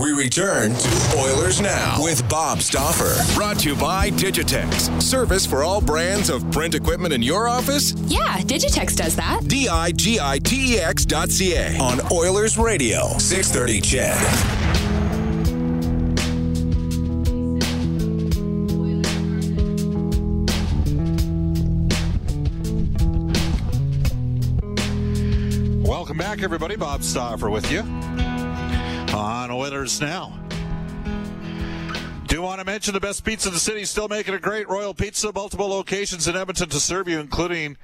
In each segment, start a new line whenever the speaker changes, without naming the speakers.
We return to Oilers Now with Bob Stauffer. Brought to you by Digitex. Service for all brands of print equipment in your office?
Yeah, Digitex does that.
D I G I T E X dot C A on Oilers Radio, 630 CHED.
Welcome back, everybody. Bob Stauffer with you on Oilers Now. Do want to mention the best pizza in the city, still making a great Royal Pizza, multiple locations in Edmonton to serve you, including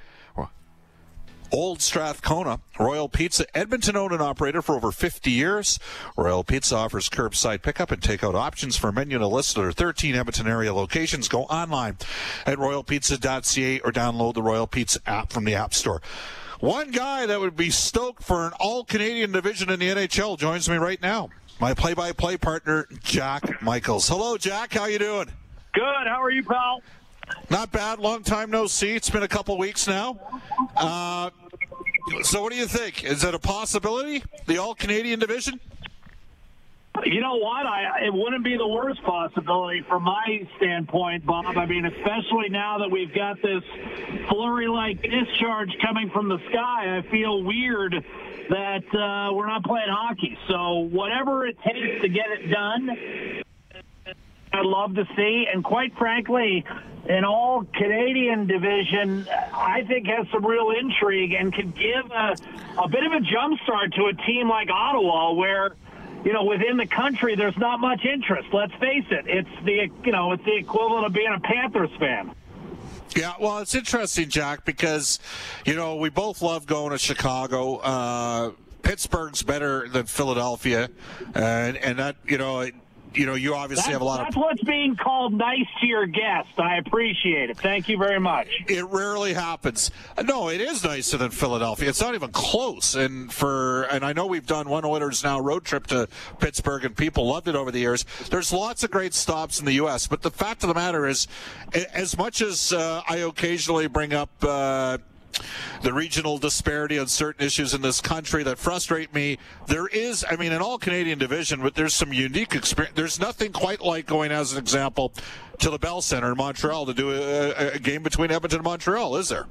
Old Strathcona. Royal Pizza, Edmonton owned and operated for over 50 years. Royal Pizza offers curbside pickup and takeout options for menu and a list of their 13 Edmonton area locations. Go online at royalpizza.ca or download the Royal Pizza app from the App Store. One guy that would be stoked for an all Canadian division in the NHL joins me right now. My play-by-play partner, Jack Michaels. Hello, Jack. How you doing?
Good. How are you, pal?
Not bad. Long time no see. It's been a couple weeks now. Uh, so, what do you think? Is it a possibility? The all Canadian division?
You know what? I it wouldn't be the worst possibility from my standpoint, Bob. I mean, especially now that we've got this flurry-like discharge coming from the sky, I feel weird that uh, we're not playing hockey. So whatever it takes to get it done, I'd love to see. And quite frankly, an all Canadian division, I think has some real intrigue and could give a, a bit of a jumpstart to a team like Ottawa, where you know within the country there's not much interest. Let's face it; it's the you know it's the equivalent of being a Panthers fan.
Yeah, well, it's interesting, Jack, because you know we both love going to Chicago. Uh, Pittsburgh's better than Philadelphia, and and that you know. You know, you obviously
That's,
have a lot
that's
of.
what's being called nice to your guest. I appreciate it. Thank you very much.
It rarely happens. No, it is nicer than Philadelphia. It's not even close. And for and I know we've done one Oilers now road trip to Pittsburgh, and people loved it over the years. There's lots of great stops in the U.S., but the fact of the matter is, as much as uh, I occasionally bring up. Uh, the regional disparity on certain issues in this country that frustrate me. There is, I mean, an all Canadian division, but there's some unique experience. There's nothing quite like going, as an example, to the Bell Center in Montreal to do a, a game between Edmonton and Montreal, is there?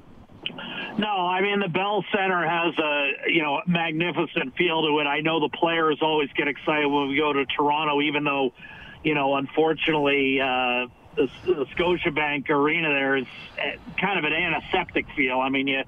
No, I mean the Bell Center has a you know magnificent feel to it. I know the players always get excited when we go to Toronto, even though you know unfortunately uh, the, the Scotiabank Arena there is uh, kind of an antiseptic feel. I mean you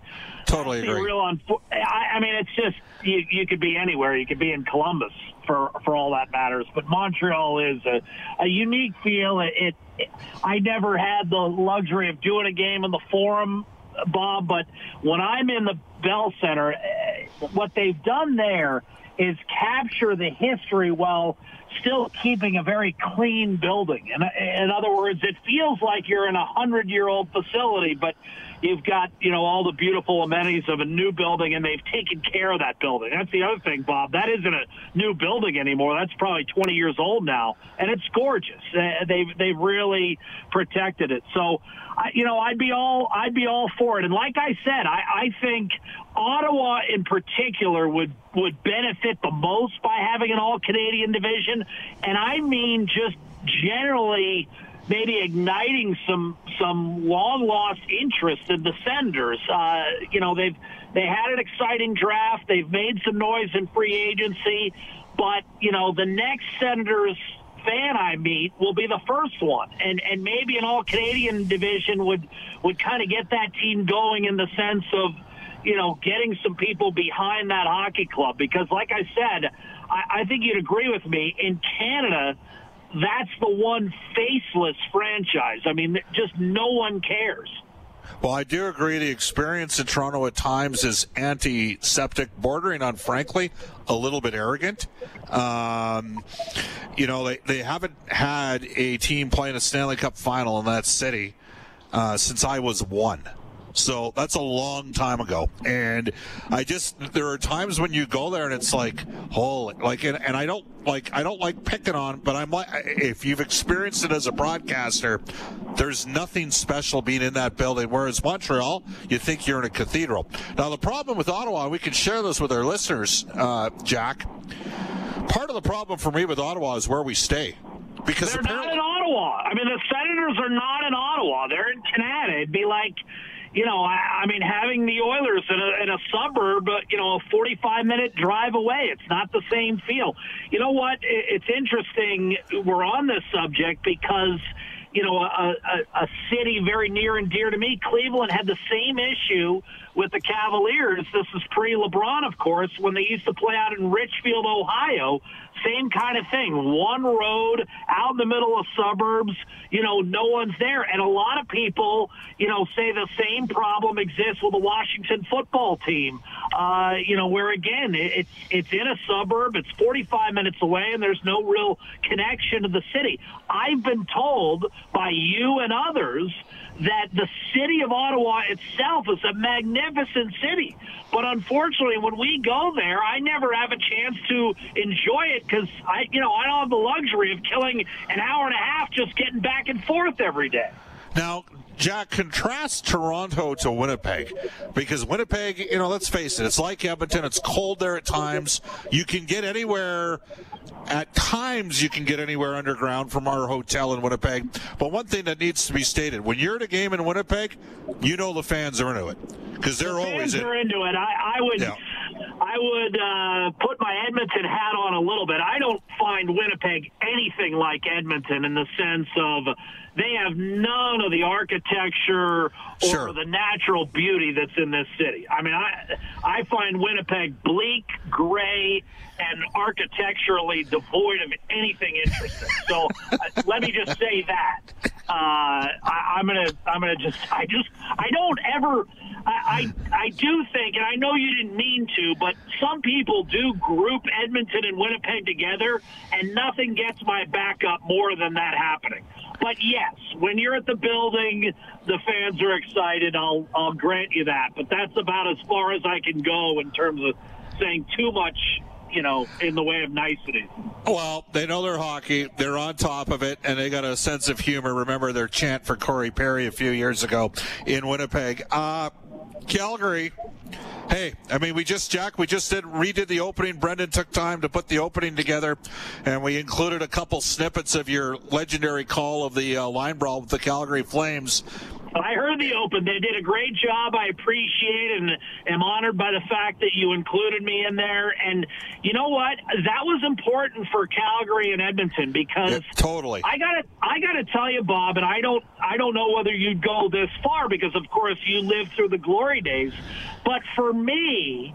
Totally agree.
real unfo- I, I mean it's just you, you could be anywhere. You could be in Columbus for for all that matters. But Montreal is a, a unique feel. It, it, it I never had the luxury of doing a game in the Forum, Bob. But when I'm in the Bell Center, eh, what they've done there is capture the history while still keeping a very clean building. And in other words, it feels like you're in a hundred year old facility, but you've got, you know, all the beautiful amenities of a new building and they've taken care of that building. That's the other thing, Bob. That isn't a new building anymore. That's probably 20 years old now and it's gorgeous. Uh, they've, they've really protected it. So, I, you know, I'd be all, I'd be all for it. And like I said, I, I think Ottawa in particular would, would benefit the most by having an all Canadian division. And I mean, just generally, maybe igniting some some long lost interest in the Senators. Uh, you know, they've they had an exciting draft. They've made some noise in free agency, but you know, the next Senators fan I meet will be the first one, and and maybe an all Canadian division would would kind of get that team going in the sense of you know getting some people behind that hockey club because, like I said. I, I think you'd agree with me. In Canada, that's the one faceless franchise. I mean, just no one cares.
Well, I do agree. The experience in Toronto at times is antiseptic, bordering on, frankly, a little bit arrogant. Um, you know, they, they haven't had a team playing a Stanley Cup final in that city uh, since I was one. So that's a long time ago. And I just there are times when you go there and it's like, holy like and, and I don't like I don't like picking on, but I'm like if you've experienced it as a broadcaster, there's nothing special being in that building. Whereas Montreal, you think you're in a cathedral. Now the problem with Ottawa, we can share this with our listeners, uh, Jack. Part of the problem for me with Ottawa is where we stay. Because
they're not in Ottawa. I mean, the Senators are not in Ottawa. They're in Kanata. It'd be like you know, I, I mean, having the Oilers in a, in a suburb, uh, you know, a 45 minute drive away, it's not the same feel. You know what? It's interesting we're on this subject because, you know, a, a, a city very near and dear to me, Cleveland, had the same issue with the Cavaliers. This is pre LeBron, of course, when they used to play out in Richfield, Ohio. Same kind of thing. One road out in the middle of suburbs, you know, no one's there. And a lot of people, you know, say the same problem exists with the Washington football team. Uh, you know, where again, it's it's in a suburb, it's 45 minutes away, and there's no real connection to the city. I've been told by you and others that the city of Ottawa itself is a magnificent city. But unfortunately, when we go there, I never have a chance to enjoy it because I, you know, I don't have the luxury of killing an hour and a half just getting back and forth every day.
Now, Jack, contrast Toronto to Winnipeg because Winnipeg, you know, let's face it, it's like Edmonton. It's cold there at times. You can get anywhere. At times, you can get anywhere underground from our hotel in Winnipeg. But one thing that needs to be stated: when you're at a game in Winnipeg, you know the fans are into it because they're
the
always
in. are into it. I, I would. Yeah. I would uh, put my Edmonton hat on a little bit. I don't find Winnipeg anything like Edmonton in the sense of they have none of the architecture or sure. the natural beauty that's in this city. I mean, I I find Winnipeg bleak, gray, and architecturally devoid of anything interesting. So uh, let me just say that uh, I, I'm gonna I'm gonna just I just I don't ever I, I I do think, and I know you didn't mean to, but some people do group Edmonton and Winnipeg together, and nothing gets my back up more than that happening. But yes, when you're at the building, the fans are excited. I'll I'll grant you that. But that's about as far as I can go in terms of saying too much you know, in the way of niceties.
Well, they know their hockey. They're on top of it, and they got a sense of humor. Remember their chant for Corey Perry a few years ago in Winnipeg. Uh, Calgary. Hey, I mean, we just, Jack, we just did redid the opening. Brendan took time to put the opening together, and we included a couple snippets of your legendary call of the uh, line brawl with the Calgary Flames.
I heard the open. They did a great job. I appreciate and am honored by the fact that you included me in there. And you know what? That was important for Calgary and Edmonton because yeah,
totally.
I got to I got to tell you, Bob, and I don't I don't know whether you'd go this far because of course you lived through the glory days. But for me,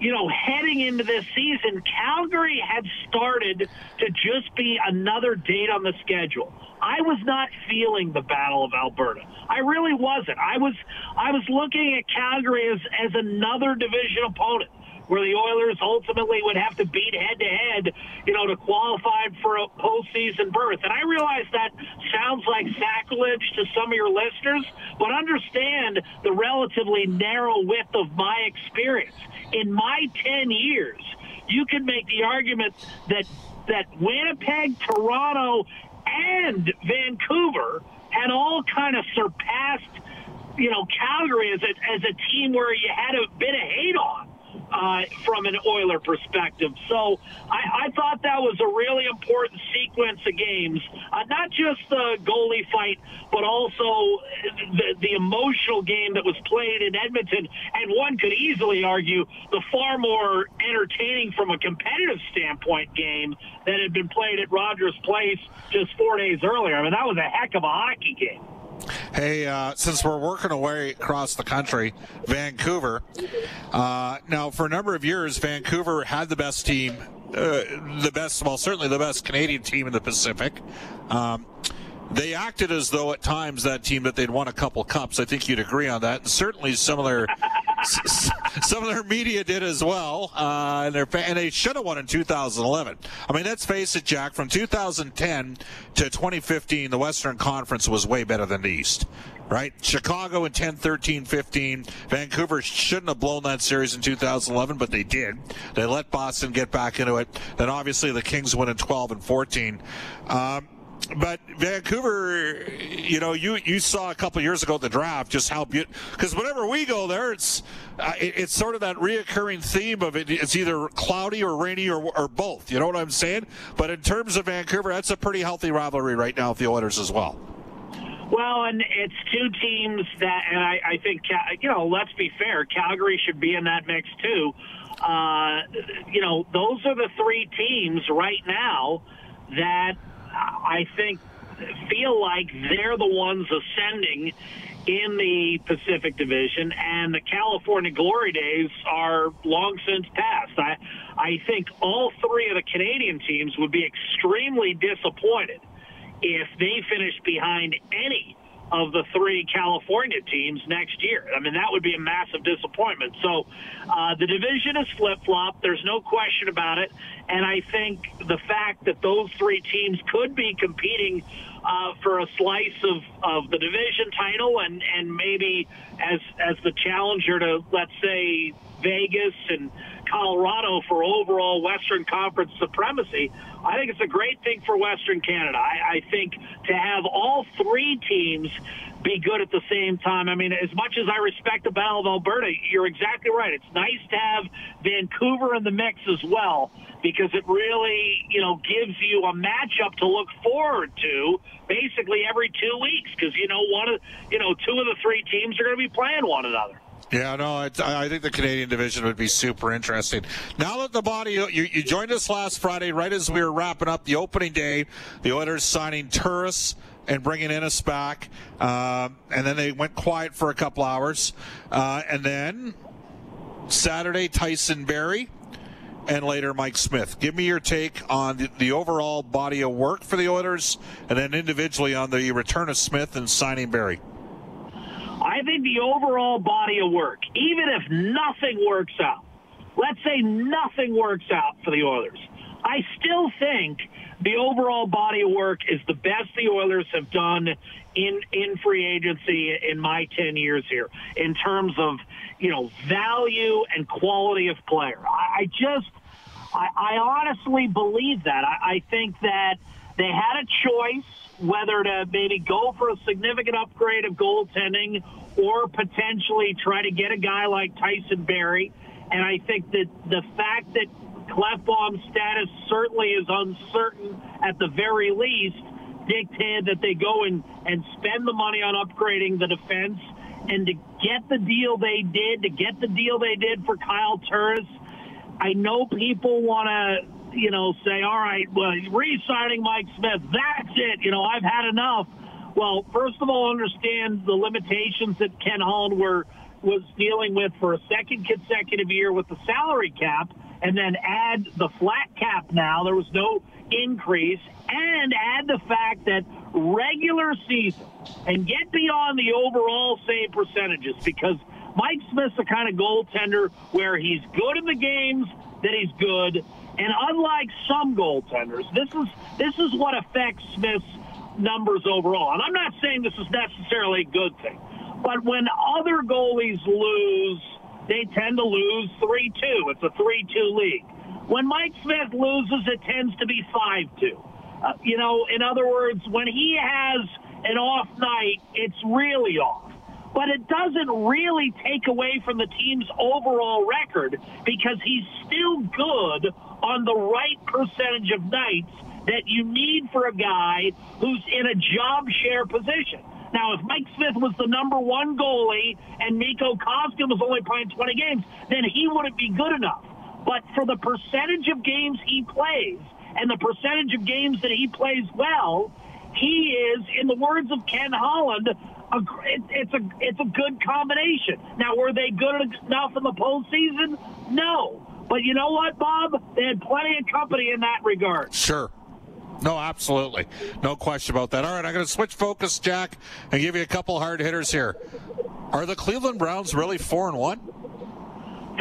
you know, heading into this season, Calgary had started to just be another date on the schedule. I was not feeling the Battle of Alberta. I really wasn't. I was I was looking at Calgary as as another division opponent where the Oilers ultimately would have to beat head to head, you know, to qualify for a postseason berth. And I realize that sounds like sacrilege to some of your listeners, but understand the relatively narrow width of my experience. In my 10 years, you can make the argument that that Winnipeg, Toronto, and Vancouver had all kind of surpassed, you know, Calgary as a, as a team where you had a bit of hate on uh, from an Oiler perspective. So I, I, thought that was a really important sequence of games, uh, not just the goalie fight, but also the, the emotional game that was played in Edmonton. And one could easily argue the far more entertaining from a competitive standpoint game that had been played at Rogers Place just four days earlier. I mean, that was a heck of a hockey game.
Hey, uh, since we're working away across the country, Vancouver. Uh, now, for a number of years, Vancouver had the best team uh, the best, well, certainly the best Canadian team in the Pacific. Um, they acted as though at times that team that they'd won a couple cups. I think you'd agree on that. And certainly their some of their media did as well, uh, and, and they should have won in 2011. I mean, let's face it, Jack. From 2010 to 2015, the Western Conference was way better than the East right? Chicago in 10, 13, 15. Vancouver shouldn't have blown that series in 2011, but they did. They let Boston get back into it. Then obviously the Kings win in 12 and 14. Um, but Vancouver, you know, you you saw a couple years ago at the draft just how beautiful. Because whenever we go there, it's uh, it, it's sort of that reoccurring theme of it. It's either cloudy or rainy or, or both. You know what I'm saying? But in terms of Vancouver, that's a pretty healthy rivalry right now with the Oilers as well.
Well, and it's two teams that, and I, I think, you know, let's be fair, Calgary should be in that mix too. Uh, you know, those are the three teams right now that I think feel like they're the ones ascending in the Pacific Division, and the California glory days are long since past. I, I think all three of the Canadian teams would be extremely disappointed if they finished behind any of the three California teams next year. I mean, that would be a massive disappointment. So uh, the division is flip flop. There's no question about it. And I think the fact that those three teams could be competing uh, for a slice of, of the division title and, and maybe as, as the challenger to, let's say, Vegas and Colorado for overall Western Conference supremacy, I think it's a great thing for Western Canada. I, I think to have all three teams be good at the same time. I mean, as much as I respect the Battle of Alberta, you're exactly right. It's nice to have Vancouver in the mix as well because it really, you know, gives you a matchup to look forward to basically every two weeks because you know one of you know two of the three teams are going to be playing one another.
Yeah, no, I think the Canadian division would be super interesting. Now that the body, you, you joined us last Friday, right as we were wrapping up the opening day, the Oilers signing Turris and bringing Ennis back, uh, and then they went quiet for a couple hours, uh, and then Saturday Tyson Barrie, and later Mike Smith. Give me your take on the, the, overall body of work for the Oilers, and then individually on the return of Smith and signing Barrie.
I think the overall body of work, even if nothing works out, let's say nothing works out for the Oilers, I still think the overall body of work is the best the Oilers have done in in free agency in my 10 years here in terms of, you know, value and quality of player. I, I just I, I honestly believe that. I, I think that they had a choice whether to maybe go for a significant upgrade of goaltending or potentially try to get a guy like Tyson Barrie. And I think that the fact that Klefbom's status certainly is uncertain at the very least dictated that they go and, and spend the money on upgrading the defense and to get the deal they did, to get the deal they did for Kyle Turris. I know people want to you know, say, all right, well, re-signing Mike Smith, that's it. You know, I've had enough. Well, first of all, understand the limitations that Ken Holland were was dealing with for a second consecutive year with the salary cap, and then add the flat cap. Now there was no increase, and add the fact that regular season and get beyond the overall same percentages because Mike Smith's the kind of goaltender where he's good in the games that he's good and unlike some goaltenders, this is this is what affects Smith's numbers overall. And I'm not saying this is necessarily a good thing, but when other goalies lose, they tend to lose 3-2. It's a 3-2 league. When Mike Smith loses, it tends to be 5-2. Uh, you know, in other words, when he has an off night, it's really off but it doesn't really take away from the team's overall record because he's still good on the right percentage of nights that you need for a guy who's in a job share position. Now, if Mike Smith was the number one goalie and Mikko Koskinen was only playing 20 games, then he wouldn't be good enough. But for the percentage of games he plays and the percentage of games that he plays well, he is, in the words of Ken Holland, a, it, it's a it's a good combination. Now, were they good enough in the postseason? No, But you know what, Bob? They had plenty of company in that regard.
Sure. No, absolutely. No question about that. All right, I'm going to switch focus, Jack, and give you a couple hard hitters here. Are the Cleveland Browns really 4 and 1?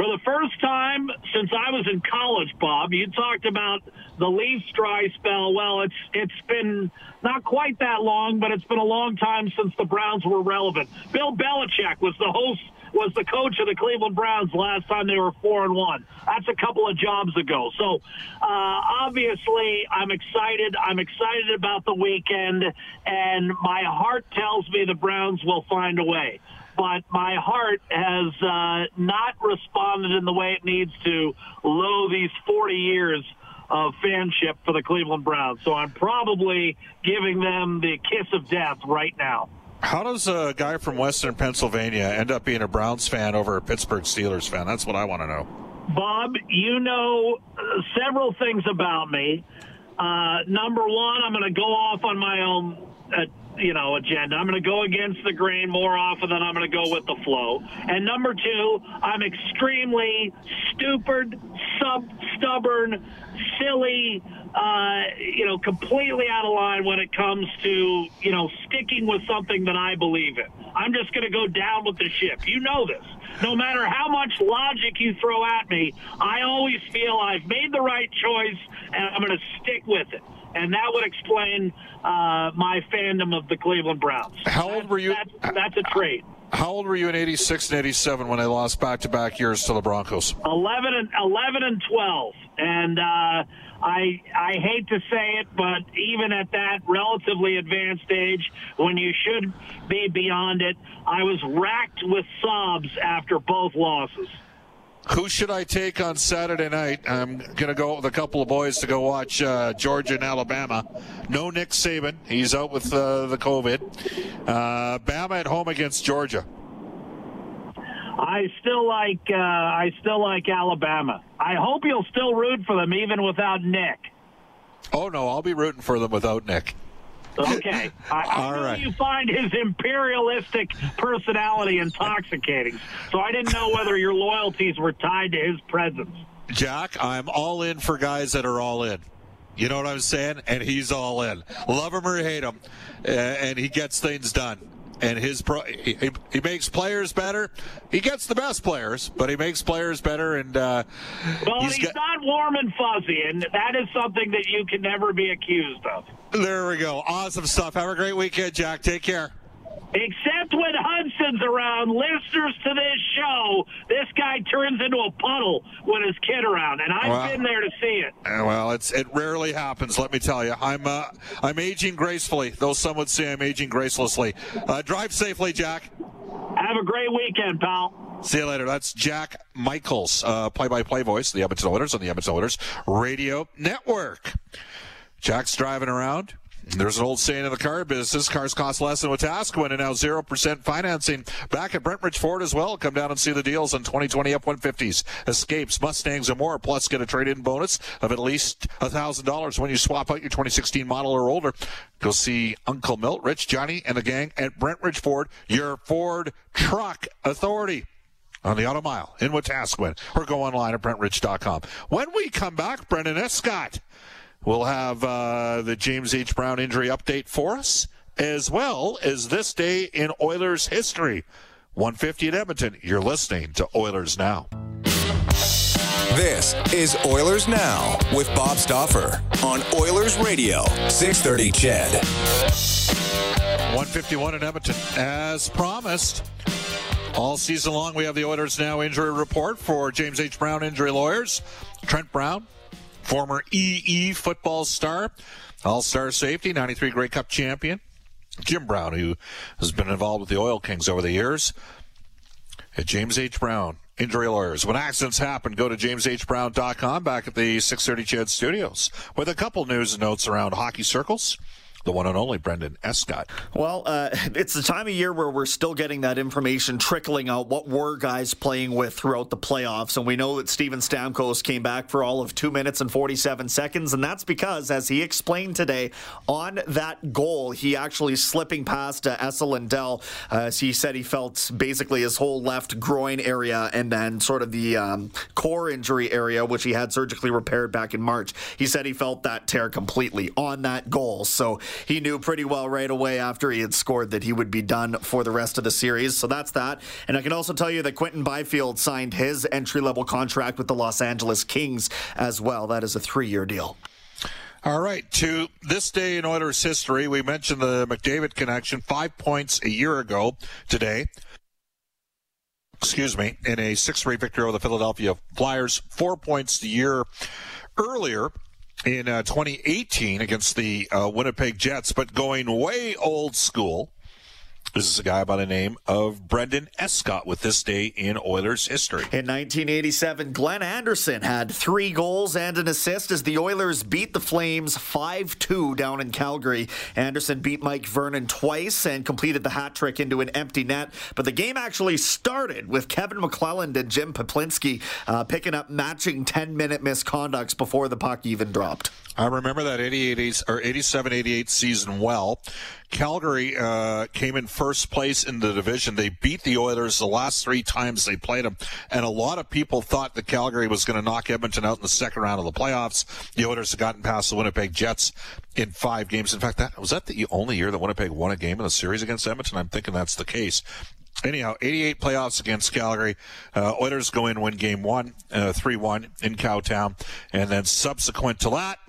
For the first time since I was in college, Bob, you talked about the Leafs dry spell. Well, it's it's been not quite that long, but it's been a long time since the Browns were relevant. Bill Belichick was the host was the coach of the Cleveland Browns last time they were four and one. That's a couple of jobs ago. So uh, obviously, I'm excited. I'm excited about the weekend, and my heart tells me the Browns will find a way. But my heart has uh, not responded in the way it needs to low these 40 years of fanship for the Cleveland Browns. So I'm probably giving them the kiss of death right now.
How does a guy from Western Pennsylvania end up being a Browns fan over a Pittsburgh Steelers fan? That's what I want to know.
Bob, you know uh, several things about me. Uh, number one, I'm going to go off on my own, uh, you know, agenda. I'm going to go against the grain more often than I'm going to go with the flow. And number two, I'm extremely stupid, sub stubborn, silly, uh, you know, completely out of line when it comes to, you know, sticking with something that I believe in. I'm just going to go down with the ship. You know this. No matter how much logic you throw at me, I always feel I've made the right choice and I'm going to stick with it. And that would explain uh, my fandom of the Cleveland Browns.
How old were you?
That's, that's a trait.
How old were you in 86 and 87 when they lost back to back years to the Broncos?
11 and 11 and 12. And uh, I I hate to say it, but even at that relatively advanced age, when you should be beyond it, I was racked with sobs after both losses.
Who should I take on Saturday night? I'm going to go with a couple of boys to go watch uh, Georgia and Alabama. No Nick Saban. He's out with uh, the COVID. Uh, Bama at home against Georgia.
I still like uh, I still like Alabama. I hope you'll still root for them even without Nick.
Oh no, I'll be rooting for them without Nick.
Okay. I, I know
right.
you find his imperialistic personality intoxicating, so I didn't know whether your loyalties were tied to his presence.
Jack, I'm all in for guys that are all in. You know what I'm saying? And he's all in. Love him or hate him, and he gets things done. And his pro, he, he- makes players better. He gets the best players, but he makes players better. And uh,
Well,
he's
he's,
got-
not warm and fuzzy, and that is something that you can never be accused of.
there we go. Awesome stuff. Have a great weekend, Jack. Take care.
Except when Hudson's around, listeners to this show, this guy turns into a puddle when his kid around, and I've
Wow.
been there to see it.
Uh, Well, it's it rarely happens. Let me tell you, I'm uh, I'm aging gracefully, though some would say I'm aging gracelessly. Uh, drive safely, Jack.
Have a great weekend, pal.
See you later. That's Jack Michaels, uh, play-by-play voice the Edmonton Oilers on the Edmonton Oilers Radio Network. Jack's driving around. There's an old saying in the car business: cars cost less than Wetaskiwin, and now zero percent financing. Back at Brentridge Ford as well. Come down and see the deals on 2020 F-150s, Escapes, Mustangs, and more. Plus, get a trade-in bonus of at least thousand dollars when you swap out your 2016 model or older. Go see Uncle Milt, Rich, Johnny, and the gang at Brentridge Ford, your Ford truck authority on the Auto Mile in Wetaskiwin, or go online at BrentRich.com. When we come back, Brendan Escott will have uh, the James H. Brown injury update for us, as well as this day in Oilers history. 150 at Edmonton. You're listening to Oilers Now.
This is Oilers Now with Bob Stauffer on Oilers Radio, 630 CHED.
151 in Edmonton. As promised, all season long we have the Oilers Now injury report for James H. Brown injury lawyers. Trent Brown, former EE football star, all star safety, 93 Grey Cup champion. Jim Brown, who has been involved with the Oil Kings over the years. At James H. Brown, injury lawyers. When accidents happen, go to jameshbrown.com back at the 630 CHED Studios with a couple news and notes around hockey circles. The one and only Brendan Escott.
Well, uh, it's the time of year where we're still getting that information trickling out. What were guys playing with throughout the playoffs? And we know that Steven Stamkos came back for all of two minutes and 47 seconds. And that's because, as he explained today, on that goal, he actually slipping past uh, Esa Lindell. Uh, he said he felt basically his whole left groin area and then sort of the um, core injury area, which he had surgically repaired back in March. He said he felt that tear completely on that goal. So he knew pretty well right away after he had scored that he would be done for the rest of the series. So that's that. And I can also tell you that Quinton Byfield signed his entry level contract with the Los Angeles Kings as well. That is a three year deal.
All right, to this day in Oilers history, we mentioned the McDavid connection, five points a year ago today. Excuse me, in a 6 3 victory over the Philadelphia Flyers, four points the year earlier in uh, 2018 against the uh, Winnipeg Jets, but going way old school. This is a guy by the name of Brendan Escott with this day in Oilers history.
In 1987, Glenn Anderson had three goals and an assist as the Oilers beat the Flames 5 2 down in Calgary. Anderson beat Mike Vernon twice and completed the hat trick into an empty net. But the game actually started with Kevin McClelland and Jim Peplinski uh, picking up matching 10 minute misconducts before the puck even dropped.
I remember that 88 or 87 88 season well. Calgary uh, came in first place in the division. They beat the Oilers the last three times they played them, and a lot of people thought that Calgary was going to knock Edmonton out in the second round of the playoffs. The Oilers had gotten past the Winnipeg Jets in five games. In fact, that was that the only year that Winnipeg won a game in the series against Edmonton. I'm thinking that's the case. Anyhow, 88 playoffs against Calgary. Uh, Oilers go in, win game one, uh, 3 1 in Cowtown. And then subsequent to that,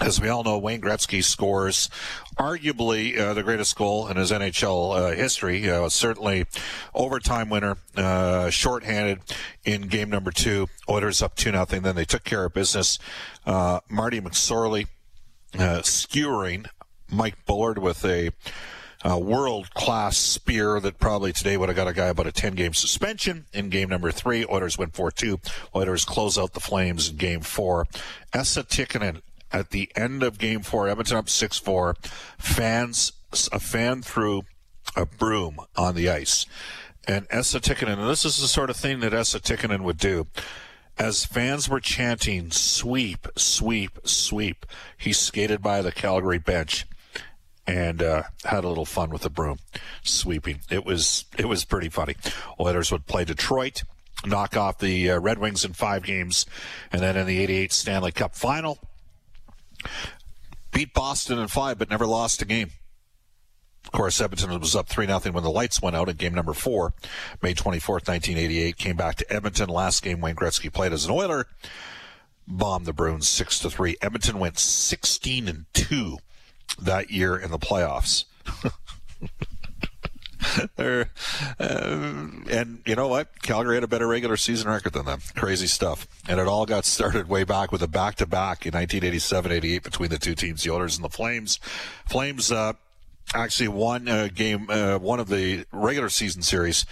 as we all know, Wayne Gretzky scores arguably uh, the greatest goal in his NHL uh, history. Uh, certainly, overtime winner, uh, shorthanded in game number two. Oilers up two nothing. Then they took care of business. Uh, Marty McSorley uh, skewering Mike Bullard with a world class spear that probably today would have got a guy about a 10 game suspension in game number three. Oilers win 4 2. Oilers close out the Flames in game four. Esa Tikkanen at the end of game four, Edmonton up 6 4. Fans, a fan threw a broom on the ice. And Esa Tikkanen, and this is the sort of thing that Esa Tikkanen would do. As fans were chanting, sweep, sweep, sweep, he skated by the Calgary bench and uh, had a little fun with the broom sweeping. It was it was pretty funny. Oilers would play Detroit, knock off the uh, Red Wings in five games, and then in the '88 Stanley Cup Final, beat Boston in five, but never lost a game. Of course, Edmonton was up 3 0 when the lights went out in game number four, May 24th, 1988. Came back to Edmonton. Last game, Wayne Gretzky played as an Oiler. Bombed the Bruins 6 to 3. Edmonton went 16 and 2 that year in the playoffs. uh, and you know what? Calgary had a better regular season record than them. Crazy stuff. And it all got started way back with a back to back in 1987 88 between the two teams, the Oilers and the Flames. Flames, uh, actually won a game, uh, one of the regular season series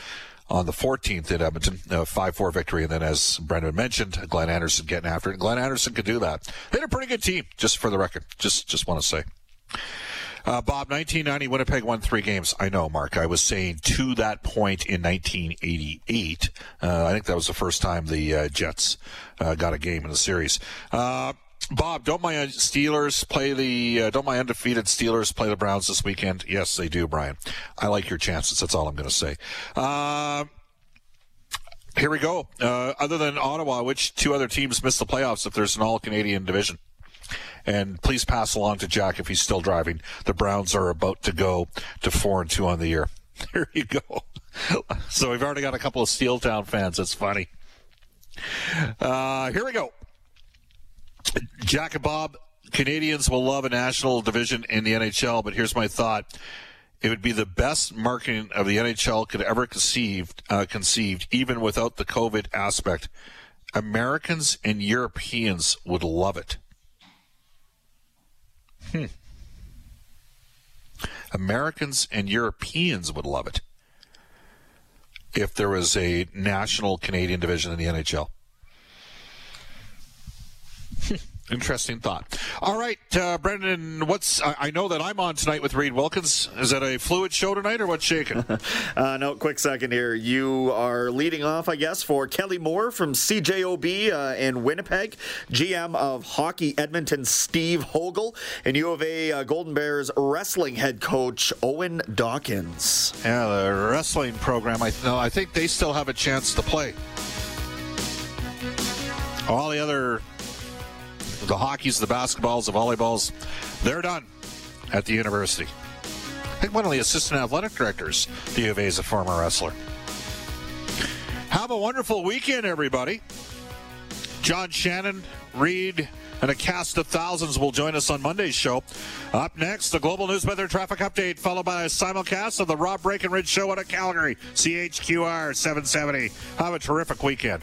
on the 14th in Edmonton, a 5-4 victory. And then, as Brendan mentioned, Glenn Anderson getting after it. And Glenn Anderson could do that. They had a pretty good team, just for the record. Just, just want to say. Uh, Bob, 1990, Winnipeg won three games. I know, Mark. I was saying to that point in 1988. Uh, I think that was the first time the uh, Jets uh, got a game in the series. Uh, Bob, don't my Steelers play the? Uh, don't my undefeated Steelers play the Browns this weekend? Yes, they do, Brian. I like your chances. That's all I'm going to say. Uh, here we go. Uh, other than Ottawa, which two other teams miss the playoffs if there's an all Canadian division? And please pass along to Jack if he's still driving. The Browns are about to go to four and two on the year. There you go. So we've already got a couple of Steeltown fans. That's funny. Uh, here we go. Jack and Bob, Canadians will love a national division in the NHL, but here's my thought. It would be the best marketing of the NHL could ever conceived, uh, conceived, even without the COVID aspect. Americans and Europeans would love it. Hmm. Americans and Europeans would love it if there was a national Canadian division in the NHL. Interesting thought. All right, uh, Brendan, what's I, I know that I'm on tonight with Reid Wilkins. Is that a fluid show tonight or what's shaking?
uh, no, quick second here. You are leading off, I guess, for Kelly Moore from CJOB uh, in Winnipeg, GM of Hockey Edmonton Steve Hogle, and U of A uh, Golden Bears wrestling head coach Owen Dawkins.
Yeah, the wrestling program. I know. I think they still have a chance to play. All the other the hockeys, the basketballs, the volleyballs, they're done at the university. I think one of the assistant athletic directors, the U of A, is a former wrestler. Have a wonderful weekend, everybody. John Shannon, Reid, and a cast of thousands will join us on Monday's show. Up next, the Global News Weather Traffic Update, followed by a simulcast of the Rob Breckenridge Show out of Calgary, CHQR 770. Have a terrific weekend.